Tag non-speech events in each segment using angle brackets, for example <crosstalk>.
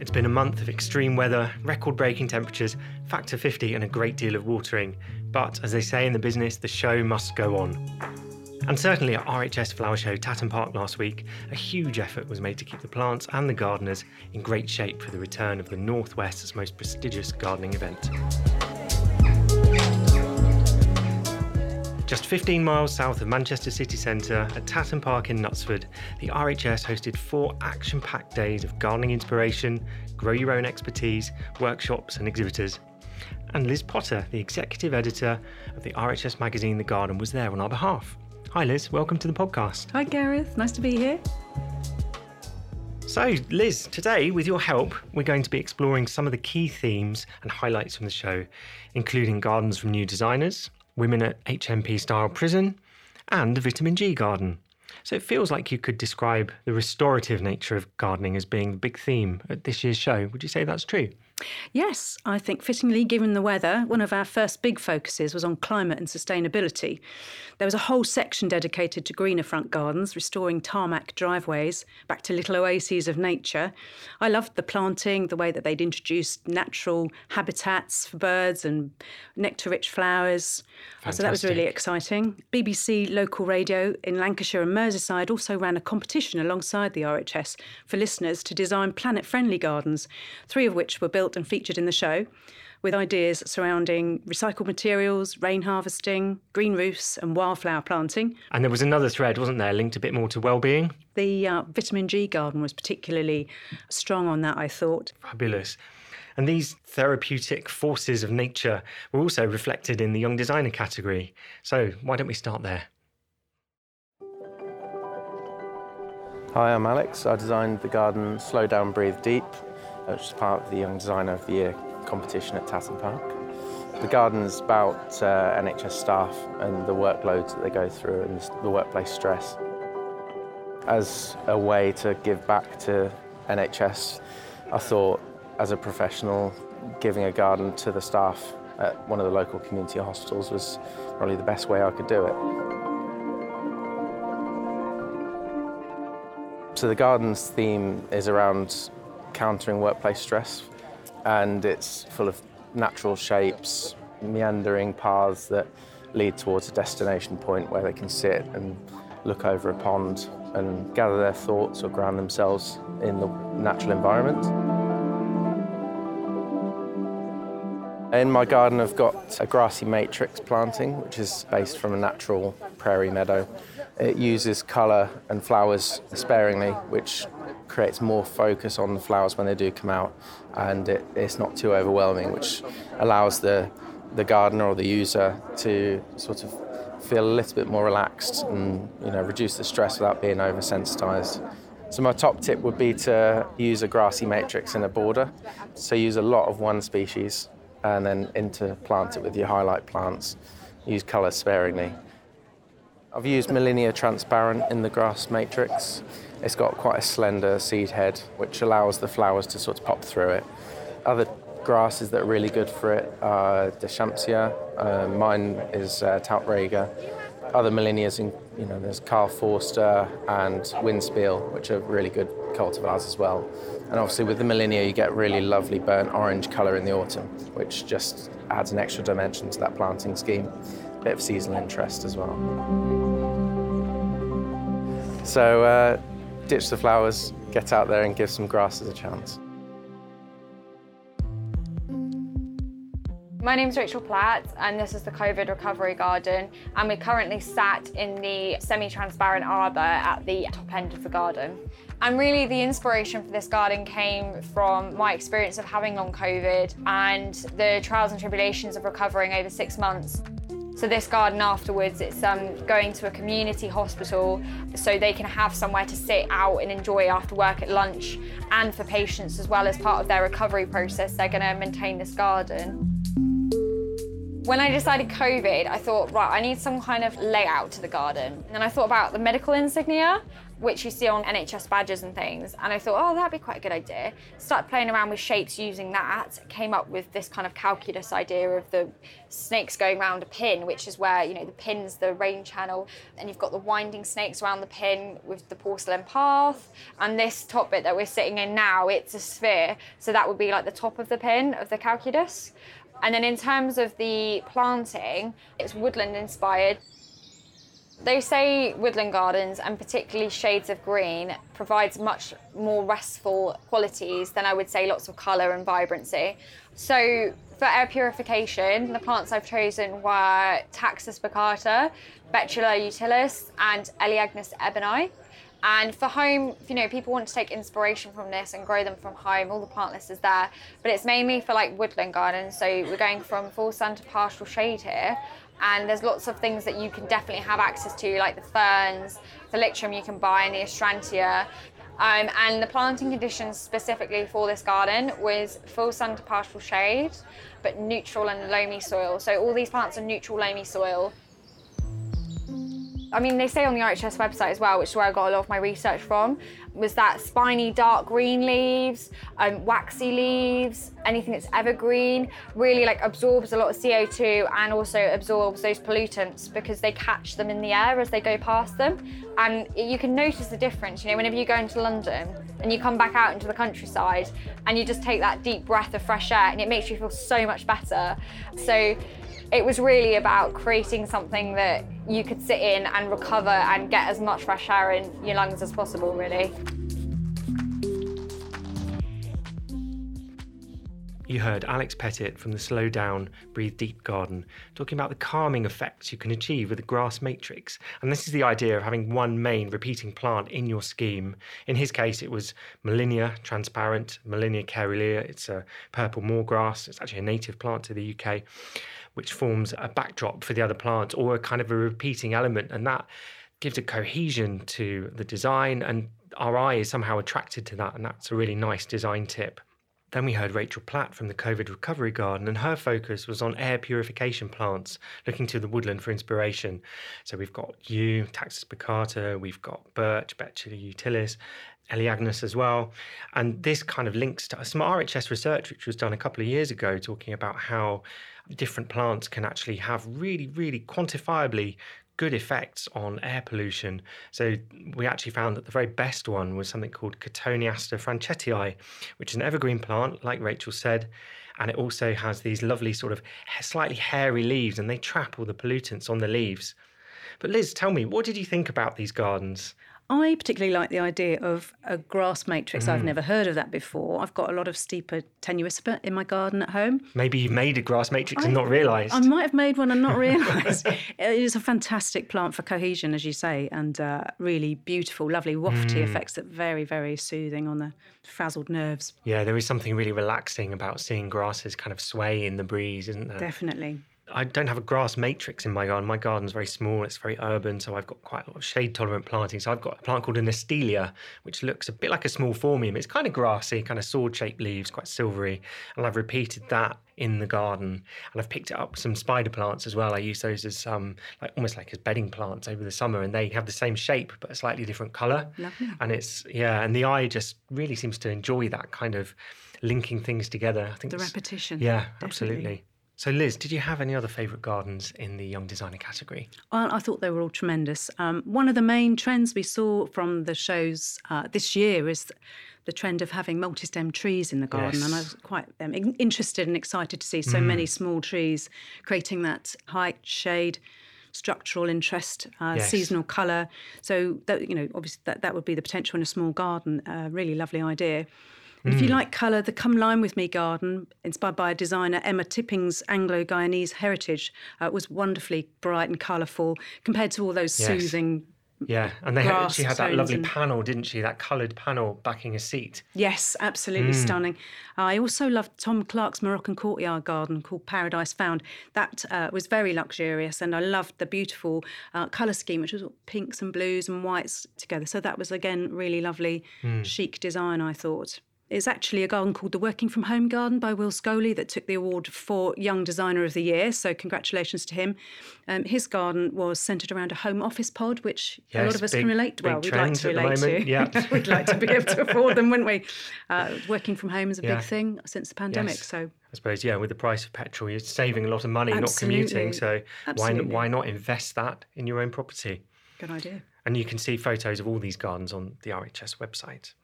It's been a month of extreme weather, record breaking temperatures, factor 50, and a great deal of watering. But as they say in the business, the show must go on. And certainly at RHS Flower Show Tatton Park last week, a huge effort was made to keep the plants and the gardeners in great shape for the return of the Northwest's most prestigious gardening event. Just 15 miles south of Manchester city centre, at Tatton Park in Knutsford, the RHS hosted four action packed days of gardening inspiration, grow your own expertise, workshops, and exhibitors. And Liz Potter, the executive editor of the RHS magazine The Garden, was there on our behalf. Hi, Liz. Welcome to the podcast. Hi, Gareth. Nice to be here. So, Liz, today, with your help, we're going to be exploring some of the key themes and highlights from the show, including gardens from new designers, women at HMP Styal prison, and the vitamin G garden. So it feels like you could describe the restorative nature of gardening as being the big theme at this year's show. Would you say that's true? Yes, I think fittingly, given the weather, one of our first big focuses was on climate and sustainability. There was a whole section dedicated to greener front gardens, restoring tarmac driveways back to little oases of nature. I loved the planting, the way that they'd introduced natural habitats for birds and nectar rich flowers. Fantastic. So that was really exciting. BBC local radio in Lancashire and Merseyside also ran a competition alongside the RHS for listeners to design planet friendly gardens, three of which were built built and featured in the show with ideas surrounding recycled materials, rain harvesting, green roofs, and wildflower planting. And there was another thread, wasn't there, linked a bit more to well-being? The uh, vitamin G garden was particularly strong on that, I thought. Fabulous. And these therapeutic forces of nature were also reflected in the young designer category. So why don't we start there? Hi, I'm Alex. I designed the garden Slow Down, Breathe Deep which is part of the Young Designer of the Year competition at Tatton Park. The garden is about uh, NHS staff and the workloads that they go through and the workplace stress. As a way to give back to NHS, I thought as a professional, giving a garden to the staff at one of the local community hospitals was probably the best way I could do it. So the garden's theme is around countering workplace stress. And it's full of natural shapes, meandering paths that lead towards a destination point where they can sit and look over a pond and gather their thoughts or ground themselves in the natural environment. In my garden, I've got a grassy matrix planting, which is based from a natural prairie meadow. It uses colour and flowers sparingly, which creates more focus on the flowers when they do come out, and it, it's not too overwhelming, which allows the the gardener or the user to sort of feel a little bit more relaxed and you know reduce the stress without being oversensitized. So my top tip would be to use a grassy matrix in a border. So use a lot of one species and then interplant it with your highlight plants. Use colour sparingly. I've used Molinia Transparent in the grass matrix. It's got quite a slender seed head, which allows the flowers to sort of pop through it. Other grasses that are really good for it are Deschampsia. Uh, mine is uh. Other Molinias, in, you know, there's Karl Foerster and Windspiel, which are really good cultivars as well. And obviously, with the Molinia, you get really lovely burnt orange colour in the autumn, which just adds an extra dimension to that planting scheme. Bit of seasonal interest as well. So, uh, ditch the flowers, get out there and give some grasses a chance. My name is Rachel Platt, and this is the COVID Recovery Garden. And we're currently sat in the semi transparent arbour at the top end of the garden. And really, the inspiration for this garden came from my experience of having long COVID and the trials and tribulations of recovering over six months. So this garden afterwards, it's um, going to a community hospital so they can have somewhere to sit out and enjoy after work at lunch. And for patients as well as part of their recovery process, they're going to maintain this garden. When I decided COVID, I thought, right, I need some kind of layout to the garden. And I thought about the medical insignia, which you see on NHS badges and things. And I thought, oh, that'd be quite a good idea. Started playing around with shapes using that. Came up with this kind of calculus idea of the snakes going around a pin, which is where, you know, the pin's the rain channel. And you've got the winding snakes around the pin with the porcelain path. And this top bit that we're sitting in now, it's a sphere. So that would be like the top of the pin of the calculus. And then in terms of the planting, it's woodland inspired. They say woodland gardens, and particularly shades of green, provides much more restful qualities than I would say lots of colour and vibrancy. So for air purification, the plants I've chosen were Taxus baccata, Betula utilis, and Elaeagnus ebbingei. And for home, you know, people want to take inspiration from this and grow them from home. All the plant list is there, but it's mainly for like woodland gardens. So we're going from full sun to partial shade here. And there's lots of things that you can definitely have access to, like the ferns, the lictrium you can buy, and the astrantia. Um, and the planting conditions specifically for this garden was full sun to partial shade, but neutral and loamy soil. So all these plants are neutral loamy soil. I mean, they say on the RHS website as well, which is where I got a lot of my research from, was that spiny dark green leaves, um, waxy leaves, anything that's evergreen, really like absorbs a lot of CO2 and also absorbs those pollutants because they catch them in the air as they go past them. And you can notice the difference, you know, whenever you go into London and you come back out into the countryside and you just take that deep breath of fresh air and it makes you feel so much better. So it was really about creating something that you could sit in and recover and get as much fresh air in your lungs as possible, really. You heard Alex Pettit from the Slow Down, Breathe Deep Garden talking about the calming effects you can achieve with a grass matrix. And this is the idea of having one main repeating plant in your scheme. In his case, it was Molinia transparent, Molinia caerulea. It's a purple moorgrass. It's actually a native plant to the UK which forms a backdrop for the other plants or a kind of a repeating element. And that gives a cohesion to the design, and our eye is somehow attracted to that. And that's a really nice design tip. Then we heard Rachel Platt from the COVID Recovery Garden, and her focus was on air purification plants, looking to the woodland for inspiration. So we've got yew, Taxus baccata, we've got birch, Betula utilis, Elaeagnus as well. And this kind of links to some RHS research, which was done a couple of years ago, talking about how different plants can actually have really, really quantifiably good effects on air pollution. So we actually found that the very best one was something called Cotoneaster franchetii, which is an evergreen plant, like Rachel said, and it also has these lovely sort of slightly hairy leaves, and they trap all the pollutants on the leaves. But Liz, tell me, what did you think about these gardens? I particularly like the idea of a grass matrix. Mm. I've never heard of that before. I've got a lot of Stipa tenuissima in my garden at home. Maybe you made a grass matrix I, and not realised. I might have made one and not <laughs> realised. it is a fantastic plant for cohesion, as you say, and uh, really beautiful, lovely wafty mm. effects that very, very soothing on the frazzled nerves. Yeah, there is something really relaxing about seeing grasses kind of sway in the breeze, isn't there? Definitely. I don't have a grass matrix in my garden. My garden's very small, it's very urban, so I've got quite a lot of shade tolerant planting. So I've got a plant called an Astelia, which looks a bit like a small phormium. It's kind of grassy, kind of sword shaped leaves, quite silvery. And I've repeated that in the garden. And I've picked up some spider plants as well. I use those as um, like almost like as bedding plants over the summer, and they have the same shape but a slightly different colour. Lovely. And it's yeah, and the eye just really seems to enjoy that kind of linking things together. I think the repetition. Yeah, definitely. absolutely. So, Liz, did you have any other favourite gardens in the young designer category? Well, I thought they were all tremendous. Um, one of the main trends we saw from the shows uh, this year is the trend of having multi-stem trees in the garden, yes. and I was quite um, interested and excited to see so mm. many small trees creating that height, shade, structural interest, uh, Yes. seasonal colour. So that you know, obviously that, that would be the potential in a small garden. Uh, really lovely idea. And If you like colour, the Come Lime With Me garden, inspired by designer Emma Tipping's Anglo Guyanese heritage, uh, was wonderfully bright and colourful compared to all those Yes. soothing. Yeah, and they had, she had that lovely and- panel, didn't she? That coloured panel backing a seat. Yes, absolutely stunning. I also loved Tom Clark's Moroccan courtyard garden called Paradise Found. That uh, was very luxurious, and I loved the beautiful uh, colour scheme, which was all pinks and blues and whites together. So that was again really lovely, chic design. I thought. It's actually a garden called the Working from Home Garden by Will Scoley that took the award for Young Designer of the Year. So, congratulations to him. Um, his garden was centred around a home office pod, which a lot of us big- can relate. to. Well, we'd like to relate to. yeah. <laughs> we'd like to be able to afford them, wouldn't we? Uh, <laughs> working from home is a Yeah. big thing since the pandemic. Yes. So, I suppose, yeah, with the price of petrol, you're saving a lot of money not commuting. Absolutely. So why, Absolutely. why not invest that in your own property? good idea. And you can see photos of all these gardens on the RHS website.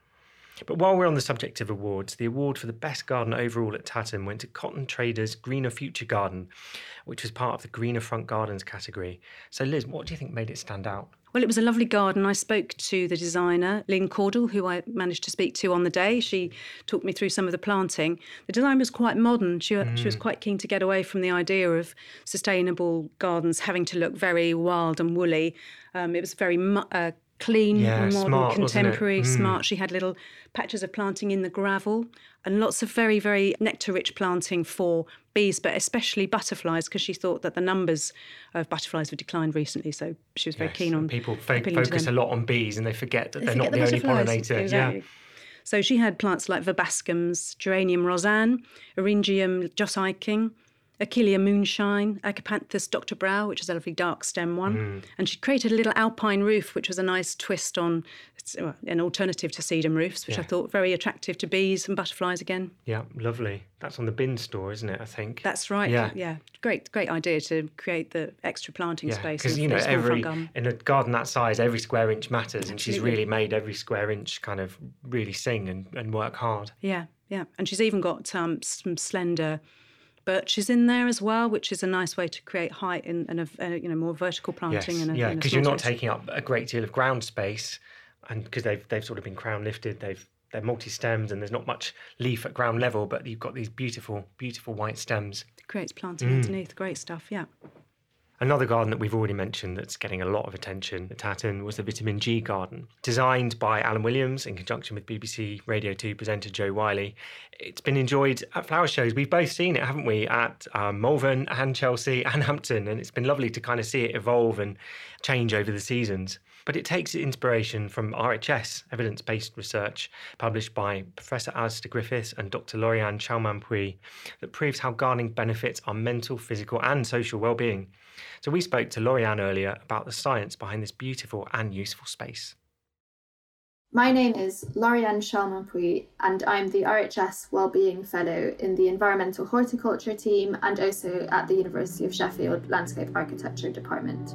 But while we're on the subject of awards, the award for the best garden overall at Tatton went to Cotton Traders Greener Future Garden, which was part of the Greener Front Gardens category. So, Liz, what do you think made it stand out? Well, it was a lovely garden. I spoke to the designer, Lynn Caudle, who I managed to speak to on the day. She talked me through some of the planting. The design was quite modern. She, she was quite keen to get away from the idea of sustainable gardens having to look very wild and woolly. Um, it was very mu- uh, clean, Yeah, modern, smart, contemporary, Mm. smart. She had little patches of planting in the gravel and lots of very, very nectar rich planting for bees, but especially butterflies, because she thought that the numbers of butterflies have declined recently. So she was very Yes, keen on people fo- focus a lot on bees and they forget that They they're forget not the, only butterflies. pollinator. Exactly. Yeah. So she had plants like verbascums, geranium Rozanne, eryngium Jos Eijking, Achillea moonshine, Agapanthus Dr. Brow, which is a lovely dark stem one. Mm. And she created a little alpine roof, which was a nice twist on well, an alternative to sedum roofs, which I thought very attractive to bees and butterflies again. Yeah, lovely. That's on the bin store, isn't it? I think. That's right. Yeah. Yeah. Great, great idea to create the extra planting Yeah, space. because in you know every in a garden that size, every square inch matters, and she's really made every square inch kind of really sing and, and work hard. Yeah, yeah. And she's even got um, some slender birches in there as well, which is a nice way to create height and, and a, a you know more vertical Yes, planting. in a, yeah, because you're not taking up a great deal of ground space, and because they've they've sort of been crown lifted, they've they're multi-stems and there's not much leaf at ground level, but you've got these beautiful, beautiful white stems. It creates planting Mm. underneath. Great stuff. Yeah. Another garden that we've already mentioned that's getting a lot of attention at Tatton was the Vitamin G garden. Designed by Alan Williams in conjunction with BBC Radio 2 presenter Jo Whiley. It's been enjoyed at flower shows. We've both seen it, haven't we, at um, Malvern and Chelsea <laughs> and Hampton, and it's been lovely to kind of see it evolve and change over the seasons. But it takes inspiration from RHS, evidence based research published by Professor Alistair Griffiths and Dr. Lauriane Chalmin-Pui that proves how gardening benefits our mental, physical, and social well being. So we spoke to Lauriane earlier about the science behind this beautiful and useful space. My name is Lauriane Chalmin-Pui, and I'm the RHS Wellbeing Fellow in the Environmental Horticulture team and also at the University of Sheffield Landscape Architecture Department.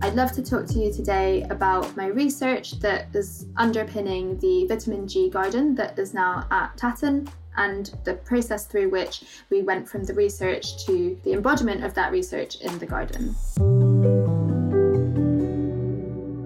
I'd love to talk to you today about my research that is underpinning the vitamin G garden that is now at Tatton and the process through which we went from the research to the embodiment of that research in the garden.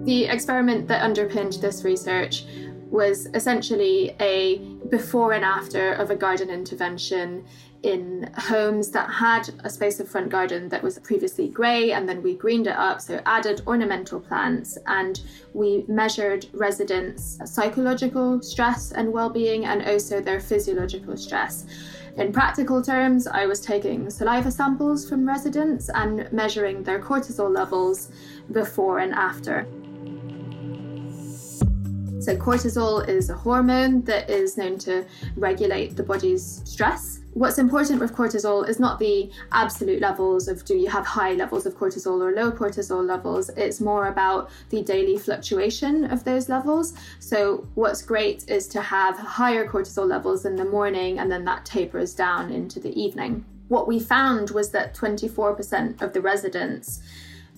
The experiment that underpinned this research was essentially a before and after of a garden intervention in homes that had a space of front garden that was previously grey and then we greened it up so added ornamental plants and we measured residents psychological stress and well-being and also their physiological stress in practical terms, I was taking saliva samples from residents and measuring their cortisol levels before and after. So, cortisol is a hormone that is known to regulate the body's stress. What's important with cortisol is not the absolute levels of do you have high levels of cortisol or low cortisol levels. It's more about the daily fluctuation of those levels. So, what's great is to have higher cortisol levels in the morning and then that tapers down into the evening. What we found was that 24% of the residents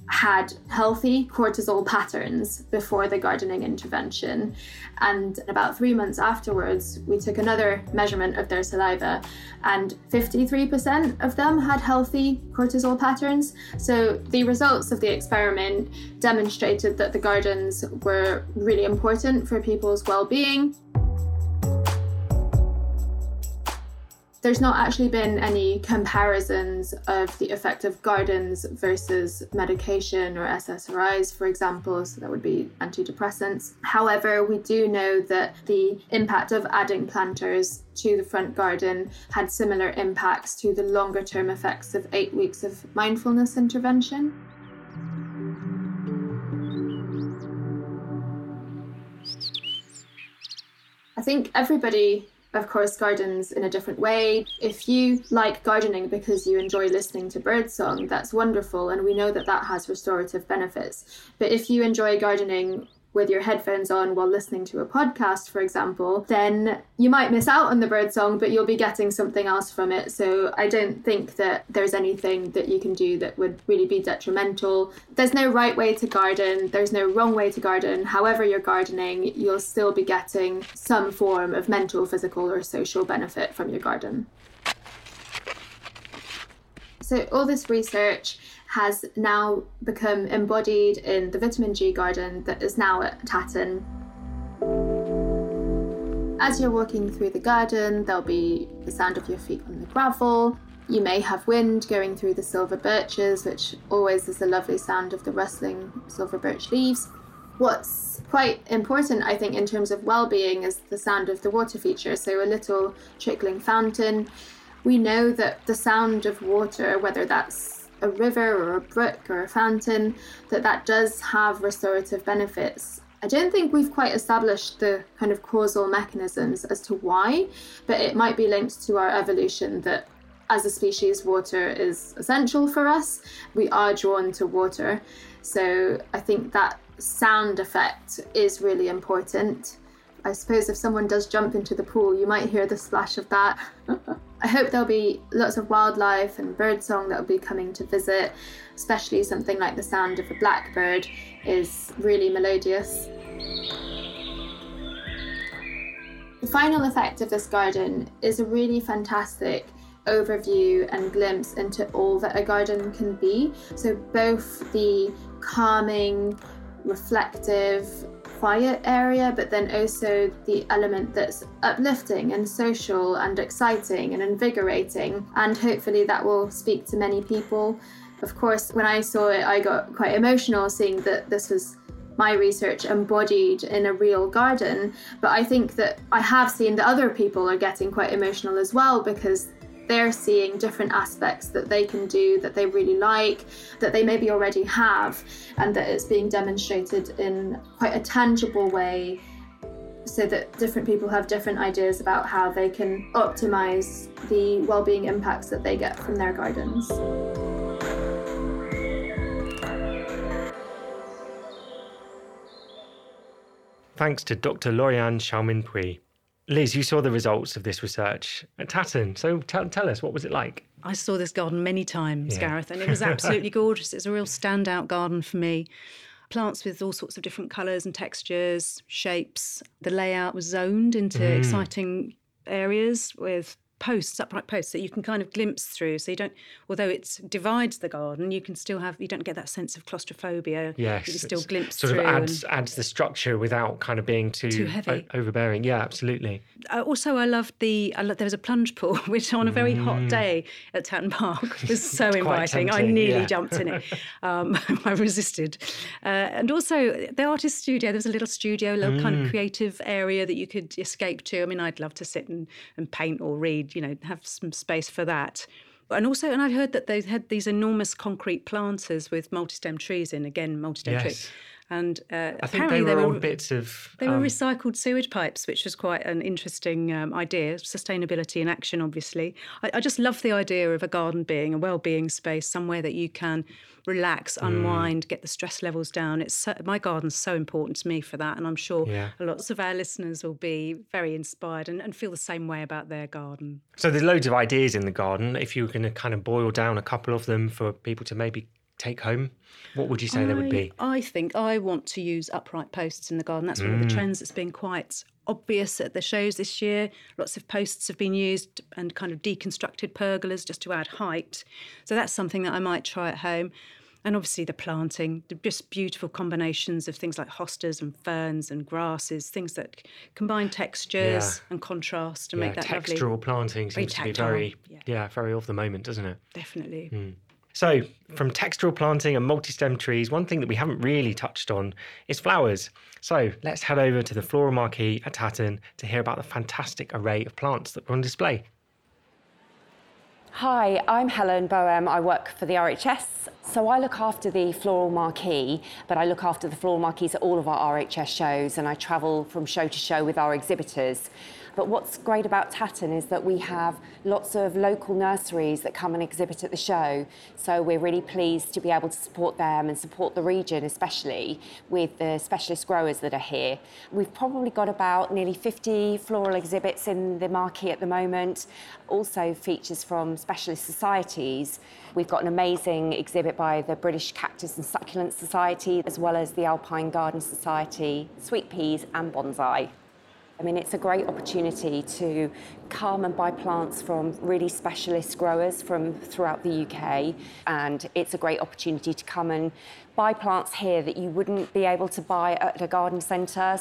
had healthy cortisol patterns before the gardening intervention. And about three months afterwards, we took another measurement of their saliva, and 53% of them had healthy cortisol patterns. So the results of the experiment demonstrated that the gardens were really important for people's well being. There's not actually been any comparisons of the effect of gardens versus medication or SSRIs, for example, so that would be antidepressants. However, we do know that the impact of adding planters to the front garden had similar impacts to the longer term effects of eight weeks of mindfulness intervention. I think everybody of course, gardens in a different way. If you like gardening because you enjoy listening to birdsong, that's wonderful, and we know that that has restorative benefits. But if you enjoy gardening with your headphones on while listening to a podcast, for example, then you might miss out on the bird song, but you'll be getting something else from it. So I don't think that there's anything that you can do that would really be detrimental. There's no right way to garden, there's no wrong way to garden. However, you're gardening, you'll still be getting some form of mental, physical, or social benefit from your garden. So, all this research has now become embodied in the vitamin G garden that is now at Tatton. As you're walking through the garden, there'll be the sound of your feet on the gravel. You may have wind going through the silver birches, which always is a lovely sound of the rustling silver birch leaves. What's quite important, I think, in terms of well being is the sound of the water feature. So, a little trickling fountain. We know that the sound of water, whether that's a river or a brook or a fountain, that that does have restorative benefits. I don't think we've quite established the kind of causal mechanisms as to why, but it might be linked to our evolution that as a species, water is essential for us. We are drawn to water. So I think that sound effect is really important. I suppose if someone does jump into the pool, you might hear the splash of that. I hope there'll be lots of wildlife and birdsong that will be coming to visit, especially something like the sound of a blackbird is really melodious. The final effect of this garden is a really fantastic overview and glimpse into all that a garden can be. So, both the calming, reflective, quiet area, but then also the element that's uplifting and social and exciting and invigorating. And hopefully that will speak to many people. Of course, when I saw it, I got quite emotional seeing that this was my research embodied in a real garden. But I think that I have seen that other people are getting quite emotional as well because they're seeing different aspects that they can do that they really like, that they maybe already have, and that it's being demonstrated in quite a tangible way so that different people have different ideas about how they can optimize the well-being impacts that they get from their gardens. Thanks to Dr. Lauriane Chalmin-Pui. Liz, you saw the results of this research at Tatton. So tell, tell us, what was it like? I saw this garden many times, yeah. Gareth, and it was absolutely <laughs> gorgeous. It's a real standout garden for me. Plants with all sorts of different colours and textures, shapes. The layout was zoned into mm. exciting areas with posts, upright posts that you can kind of glimpse through. So you don't, although it divides the garden, you can still have, you don't get that sense of claustrophobia. Yes. You can still glimpse through. sort of adds, adds the structure without kind of being too, too heavy. O- overbearing. Yeah, absolutely. Uh, also, I loved the, I loved, there was a plunge pool, <laughs> which on a very mm. hot day at Tatton Park <laughs> was so inviting. Tempting, I nearly yeah. jumped in it. <laughs> Um, I resisted. Uh, and also, the artist studio, there was a little studio, a little mm. kind of mm. creative area that you could escape to. I mean, I'd love to sit and, and paint or read, you know, have some space for that. And also, and I've heard that they had these enormous concrete planters with multi-stem trees in, again, multi-stem yes. trees. And uh, I think they were, they were bits of. They um, were recycled sewage pipes, which was quite an interesting um, idea. Sustainability in action, obviously. I, I, just love the idea of a garden being a well-being space, somewhere that you can relax, mm. unwind, mm. get the stress levels down. It's so, my garden's so important to me for that, and I'm sure yeah. lots of our listeners will be very inspired and, and feel the same way about their garden. So there's loads of ideas in the garden. If you were going to kind of boil down a couple of them for people to maybe take home, what would you say I, they would be? I think I want to use upright posts in the garden. That's one mm. of the mm. trends that's been quite obvious at the shows this year. Lots of posts have been used and kind of deconstructed pergolas just to add height. So that's something that I might try at home. And obviously the planting, just beautiful combinations of things like hostas and ferns and grasses, things that combine textures yeah. and contrast to yeah, make that textural lovely. planting seems to be very, yeah. yeah. very of the moment, doesn't it? Definitely. Mm. So, from textural planting and multi stem trees, one thing that we haven't really touched on is flowers. So, let's head over to the floral marquee at Tatton to hear about the fantastic array of plants that are on display. Hi, I'm Helen Boehm. I work for the RHS. So I look after the floral marquee, but I look after the floral marquees at all of our RHS shows and I travel from show to show with our exhibitors. But what's great about Tatton is that we have lots of local nurseries that come and exhibit at the show. So we're really pleased to be able to support them and support the region, especially with the specialist growers that are here. We've probably got about nearly 50 floral exhibits in the marquee at the moment, also features from specialist societies. We've got an amazing exhibit by the British Cactus and Succulent Society, as well as the Alpine Garden Society, Sweet Peas and Bonsai. I mean, it's a great opportunity to come and buy plants from really specialist growers from throughout the UK. And it's a great opportunity to come and buy plants here that you wouldn't be able to buy at a garden centre.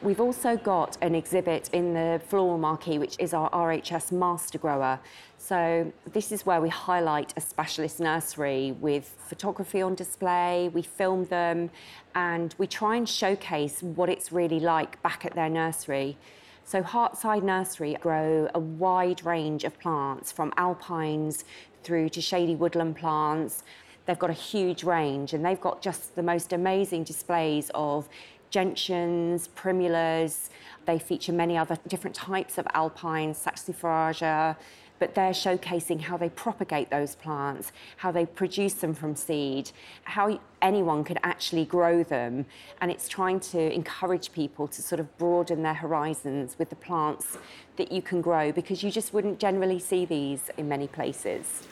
We've also got an exhibit in the floral marquee, which is our RHS Master Grower. So this is where we highlight a specialist nursery with photography on display. We film them and we try and showcase what it's really like back at their nursery. So Hartside Nursery grow a wide range of plants from alpines through to shady woodland plants. They've got a huge range and they've got just the most amazing displays of gentians, primulas. They feature many other different types of alpine, saxifraga, but they're showcasing how they propagate those plants, how they produce them from seed, how anyone could actually grow them. And it's trying to encourage people to sort of broaden their horizons with the plants that you can grow because you just wouldn't generally see these in many places.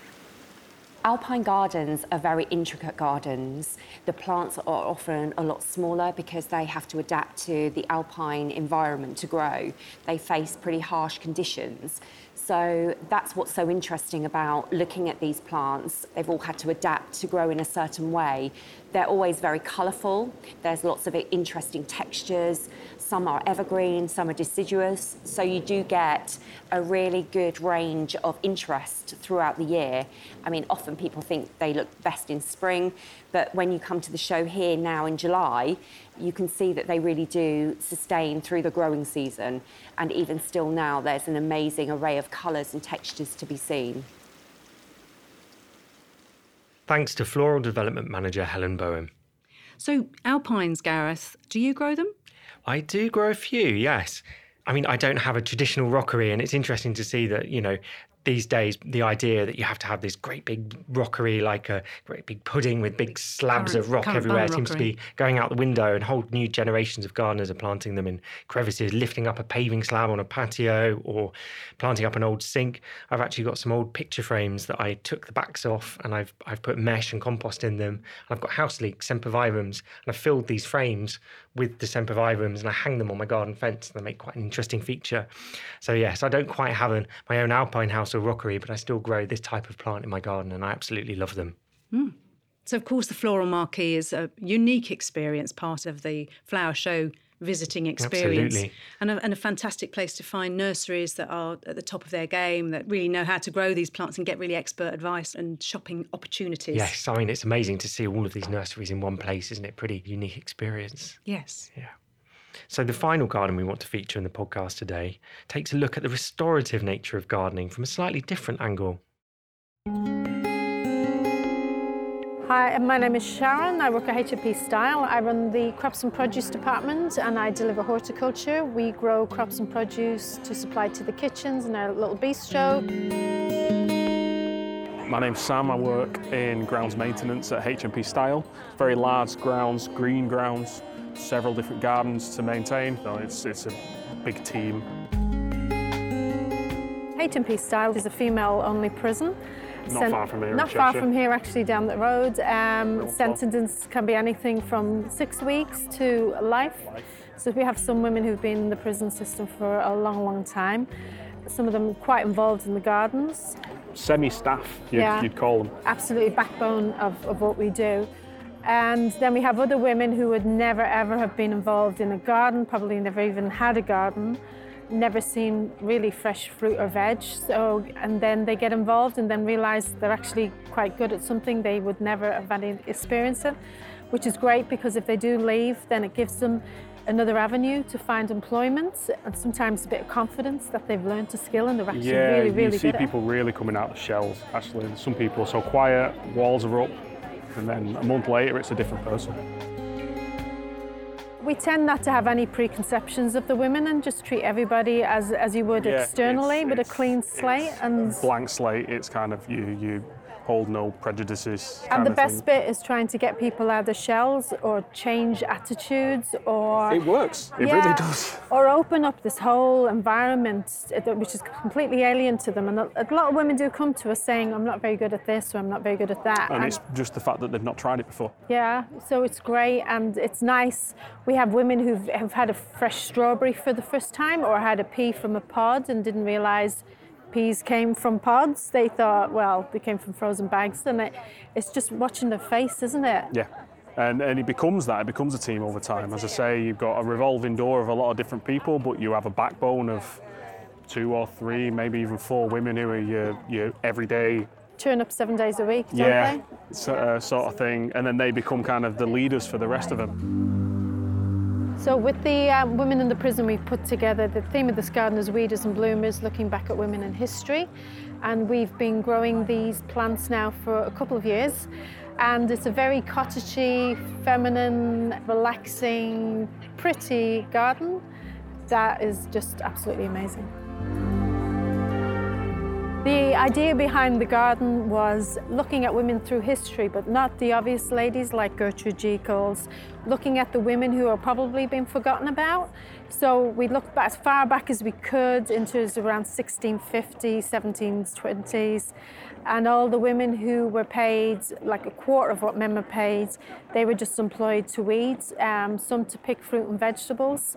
Alpine gardens are very intricate gardens. The plants are often a lot smaller because they have to adapt to the alpine environment to grow. They face pretty harsh conditions. So that's what's so interesting about looking at these plants. They've all had to adapt to grow in a certain way. They're always very colourful. There's lots of interesting textures. Some are evergreen, some are deciduous. So you do get a really good range of interest throughout the year. I mean, often people think they look best in spring, but when you come to the show here now in July, you can see that they really do sustain through the growing season. And even still now, there's an amazing array of colours and textures to be seen. Thanks to Floral Development Manager Helen Boehm. So, alpines, Gareth, do you grow them? I do grow a few, yes. I mean, I don't have a traditional rockery, and it's interesting to see that, you know, these days the idea that you have to have this great big rockery like a great big pudding with big slabs current, of rock everywhere. seems to be going out the window and whole new generations of gardeners are planting them in crevices lifting up a paving slab on a patio or planting up an old sink. I've actually got some old picture frames that i took the backs off and i've i've put mesh and compost in them. I've got house leeks sempervivums and i've filled these frames with the sempervivums and i hang them on my garden fence and they make quite an interesting feature. So yes i don't quite have an, my own alpine house or rockery, but I still grow this type of plant in my garden and I absolutely love them. Mm. So, of course, the floral marquee is a unique experience, part of the flower show visiting experience Absolutely. and a, and a fantastic place to find nurseries that are at the top of their game that really know how to grow these plants and get really expert advice and shopping opportunities yes i mean it's amazing to see all of these nurseries in one place isn't it pretty unique experience yes yeah so, the final garden we want to feature in the podcast today takes a look at the restorative nature of gardening from a slightly different angle. Hi, uh, my name is Sharon. I work at HMP Styal. I run the crops and produce department and I deliver horticulture. We grow crops and produce to supply to the kitchens in our little bistro. My name's Sam. I work in grounds maintenance at HMP Styal. Very large grounds, green grounds several different gardens to maintain, so it's, it's a big team. HMP Styal is a female-only prison Not far from here Not far from here, actually, down the road. Um, sentences can be anything from six weeks to life. So we have some women who've been in the prison system for a long, long time. Some of them quite involved in the gardens. Semi-staff, you'd, Yeah. you'd call them. absolutely backbone of, of what we do. And then we have other women who would never ever have been involved in a garden, probably never even had a garden, never seen really fresh fruit or veg. So, and then they get involved and then realize they're actually quite good at something they would never have had any experience in, which is great because if they do leave, then it gives them another avenue to find employment and sometimes a bit of confidence that they've learned a skill and they're actually Yeah, really, you really see good at it. people really coming out of shells. Actually, some people are so quiet, walls are up, and then a month later, it's a different person. We tend not to have any preconceptions of the women and just treat everybody as, as you would Yeah, externally it's- with a clean slate. And, Blank slate. It's kind of you. You hold no prejudices. and the best thing. bit is trying to get people out of the shells or change attitudes or. It works. It Yeah, really does. Or open up this whole environment which is completely alien to them. And a, a lot of women do come to us saying, I'm not very good at this or I'm not very good at that. And it's just the fact that they've not tried it before. Yeah, so it's great and it's nice. We have women who've have had a fresh strawberry for the first time or had a pea from a pod and didn't realise peas came from pods. They thought, well, they came from frozen bags. And it, it's just watching their face, isn't it? Yeah. And, and it becomes that, it becomes a team over time. As I say, you've got a revolving door of a lot of different people, but you have a backbone of two or three, maybe even four women who are your, your everyday, Turn up seven days a week, don't yeah, they? uh, sort of thing. And then they become kind of the leaders for the rest of them. So with the um, women in the prison, we've put together the theme of this garden is Weeders and Bloomers, looking back at women in history. And we've been growing these plants now for a couple of years. And it's a very cottagey, feminine, relaxing, pretty garden that is just absolutely amazing. The idea behind the garden was looking at women through history, but not the obvious ladies like Gertrude Jekyll's, looking at the women who are probably been forgotten about. So we looked back, as far back as we could into around 1650, 1720s, and all the women who were paid like a quarter of what men were paid, they were just employed to weed, um, some to pick fruit and vegetables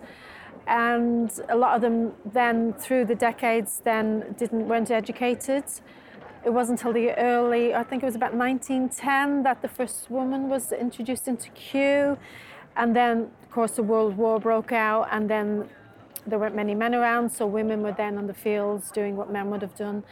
and a lot of them then through the decades then didn't weren't educated. It wasn't until the early i think it was about 1910 that the first woman was introduced into Kew and then of course the world war broke out and then there weren't many men around so women were then on the fields doing what men would have done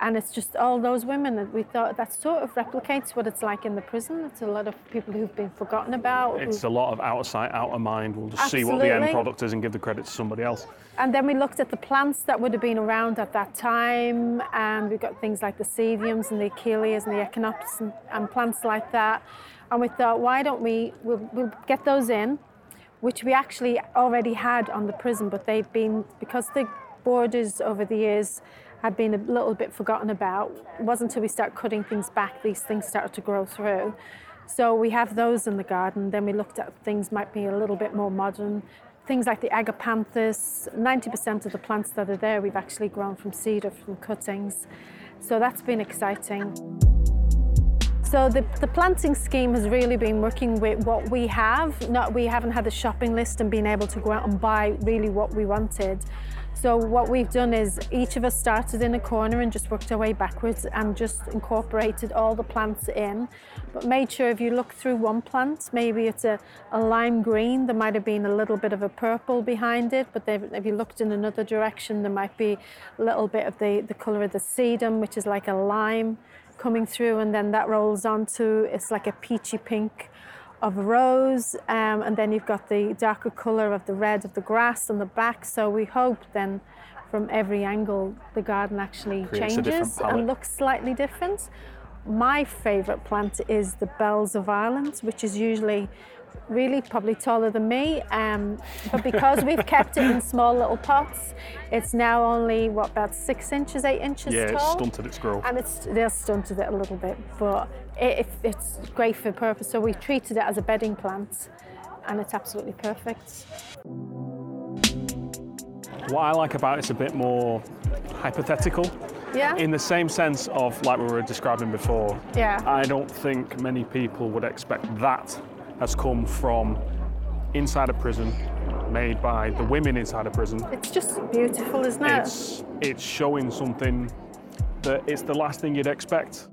and it's just all those women that we thought that sort of replicates what it's like in the prison it's a lot of people who've been forgotten about who- It's a lot of out of sight, out of mind. We'll just see what the end product is and give the credit to somebody else. And then we looked at the plants that would have been around at that time, and we got things like the Cediums and the Achilles and the Echinops and, and plants like that. And we thought, why don't we we'll, we'll get those in, which we actually already had on the prison, but they've been because the borders over the years had been a little bit forgotten about. It wasn't until we start cutting things back these things started to grow through. So we have those in the garden. Then we looked at things might be a little bit more modern. Things like the agapanthus, 90% of the plants that are there we've actually grown from seed or from cuttings. So that's been exciting. So the, the planting scheme has really been working with what we have. Not we haven't had the shopping list and been able to go out and buy really what we wanted. So what we've done is each of us started in a corner and just worked our way backwards and just incorporated all the plants in. But made sure if you look through one plant, maybe it's a, a lime green, there might have been a little bit of a purple behind it, but if you looked in another direction, there might be a little bit of the, the colour of the sedum, which is like a lime coming through, and then that rolls onto it's like a peachy pink of a rose, um, and then you've got the darker colour of the red of the grass on the back. So we hope then from every angle the garden actually Creates changes and looks slightly different. My favourite plant is the Bells of Ireland, which is usually really probably taller than me. Um, but because we've kept it in small little pots, it's now only what about six inches, eight inches Yeah, it's stunted its growth. And it's they're stunted it a little bit, but it, it, it's great for purpose. So we treated it as a bedding plant, and it's absolutely perfect. What I like about it's a bit more hypothetical. Yeah. In the same sense of like we were describing before. Yeah. I don't think many people would expect that has come from inside a prison, made by the women inside a prison. It's just beautiful, isn't it? It's it's showing something that it's the last thing you'd expect.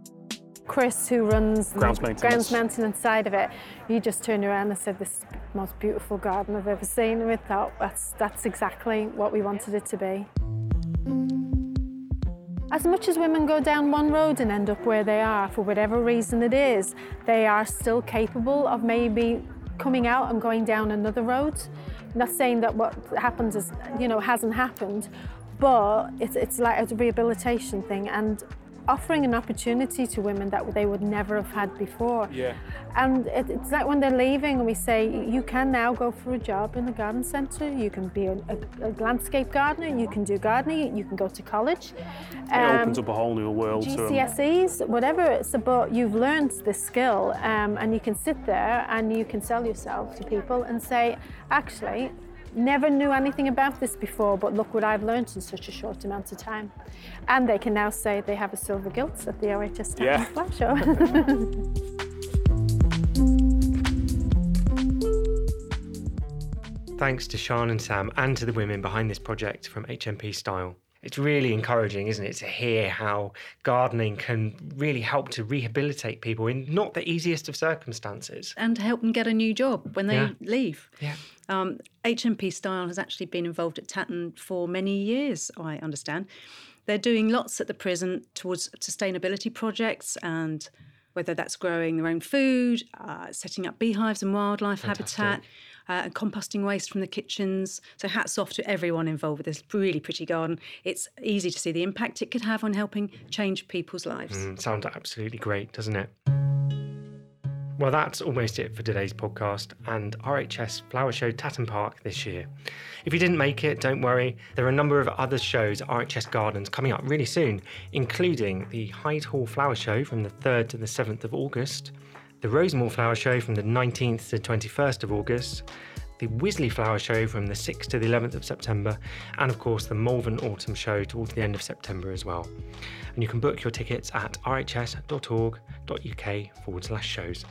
Chris, who runs Grounds the maintenance. grounds maintenance side of it, he just turned around and said, "This is the most beautiful garden I've ever seen." And we thought that's that's exactly what we wanted it to be. As much as women go down one road and end up where they are for whatever reason it is, they are still capable of maybe coming out and going down another road. Not saying that what happens is, you know, hasn't happened, but it's, it's like a rehabilitation thing and offering an opportunity to women that they would never have had before. Yeah. And it, it's like when they're leaving, and we say, you can now go for a job in the garden centre, you can be a, a, a landscape gardener, you can do gardening, you can go to college. It opens up a whole new world. GCSEs, whatever it's about, you've learned this skill um, and you can sit there and you can sell yourself to people and say, actually, never knew anything about this before, but look what I've learned in such a short amount of time. And they can now say they have a silver gilt at the RHS Tatton Yeah. Flower Show. <laughs> Thanks to Sean and Sam and to the women behind this project from HMP Styal. It's really encouraging, isn't it, to hear how gardening can really help to rehabilitate people in not the easiest of circumstances. and to help them get a new job when they Yeah. leave. Yeah. Um, HMP Styal has actually been involved at Tatton for many years, I understand. They're doing lots at the prison towards sustainability projects and whether that's growing their own food, uh, setting up beehives and wildlife habitat, uh, and composting waste from the kitchens. So hats off to everyone involved with this really pretty garden. It's easy to see the impact it could have on helping change people's lives. Mm, sounds absolutely great, doesn't it? Well, that's almost it for today's podcast and RHS Flower Show Tatton Park this year. If you didn't make it, don't worry. There are a number of other shows at RHS Gardens coming up really soon, including the Hyde Hall Flower Show from the 3rd to the 7th of August, the Rosemoor Flower Show from the 19th to 21st of August, the Wisley Flower Show from the 6th to the 11th of September, and of course the Malvern Autumn Show towards the end of September as well. And you can book your tickets at rhs.org.uk forward slash shows.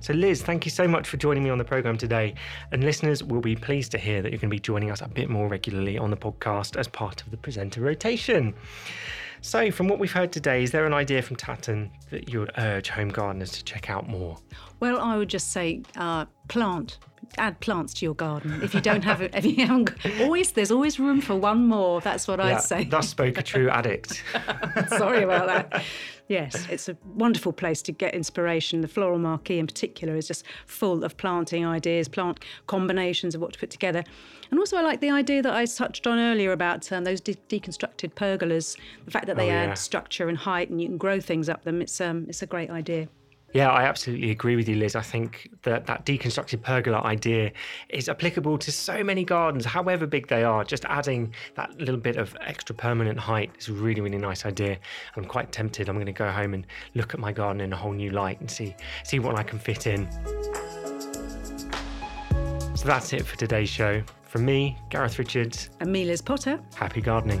So, Liz, thank you so much for joining me on the programme today. And listeners will be pleased to hear that you're going to be joining us a bit more regularly on the podcast as part of the presenter rotation. So, from what we've heard today, is there an idea from Tatton that you would urge home gardeners to check out more? Well, I would just say uh, plant. Add plants to your garden. If you don't have it, if you haven't, always there's always room for one more. That's what Yeah, I'd say. Thus spoke a true addict. <laughs> Sorry about that. Yes, it's a wonderful place to get inspiration. The floral marquee, in particular, is just full of planting ideas, plant combinations of what to put together. And also, I like the idea that I touched on earlier about um, those de- deconstructed pergolas. The fact that they Oh, add structure and height, and you can grow things up them. It's um, it's a great idea. Yeah, I absolutely agree with you, Liz. I think that that deconstructed pergola idea is applicable to so many gardens, however big they are. Just adding that little bit of extra permanent height is a really, really nice idea. I'm quite tempted. I'm going to go home and look at my garden in a whole new light and see see what I can fit in. So that's it for today's show. From me, Gareth Richards. And me, Liz Potter. Happy gardening.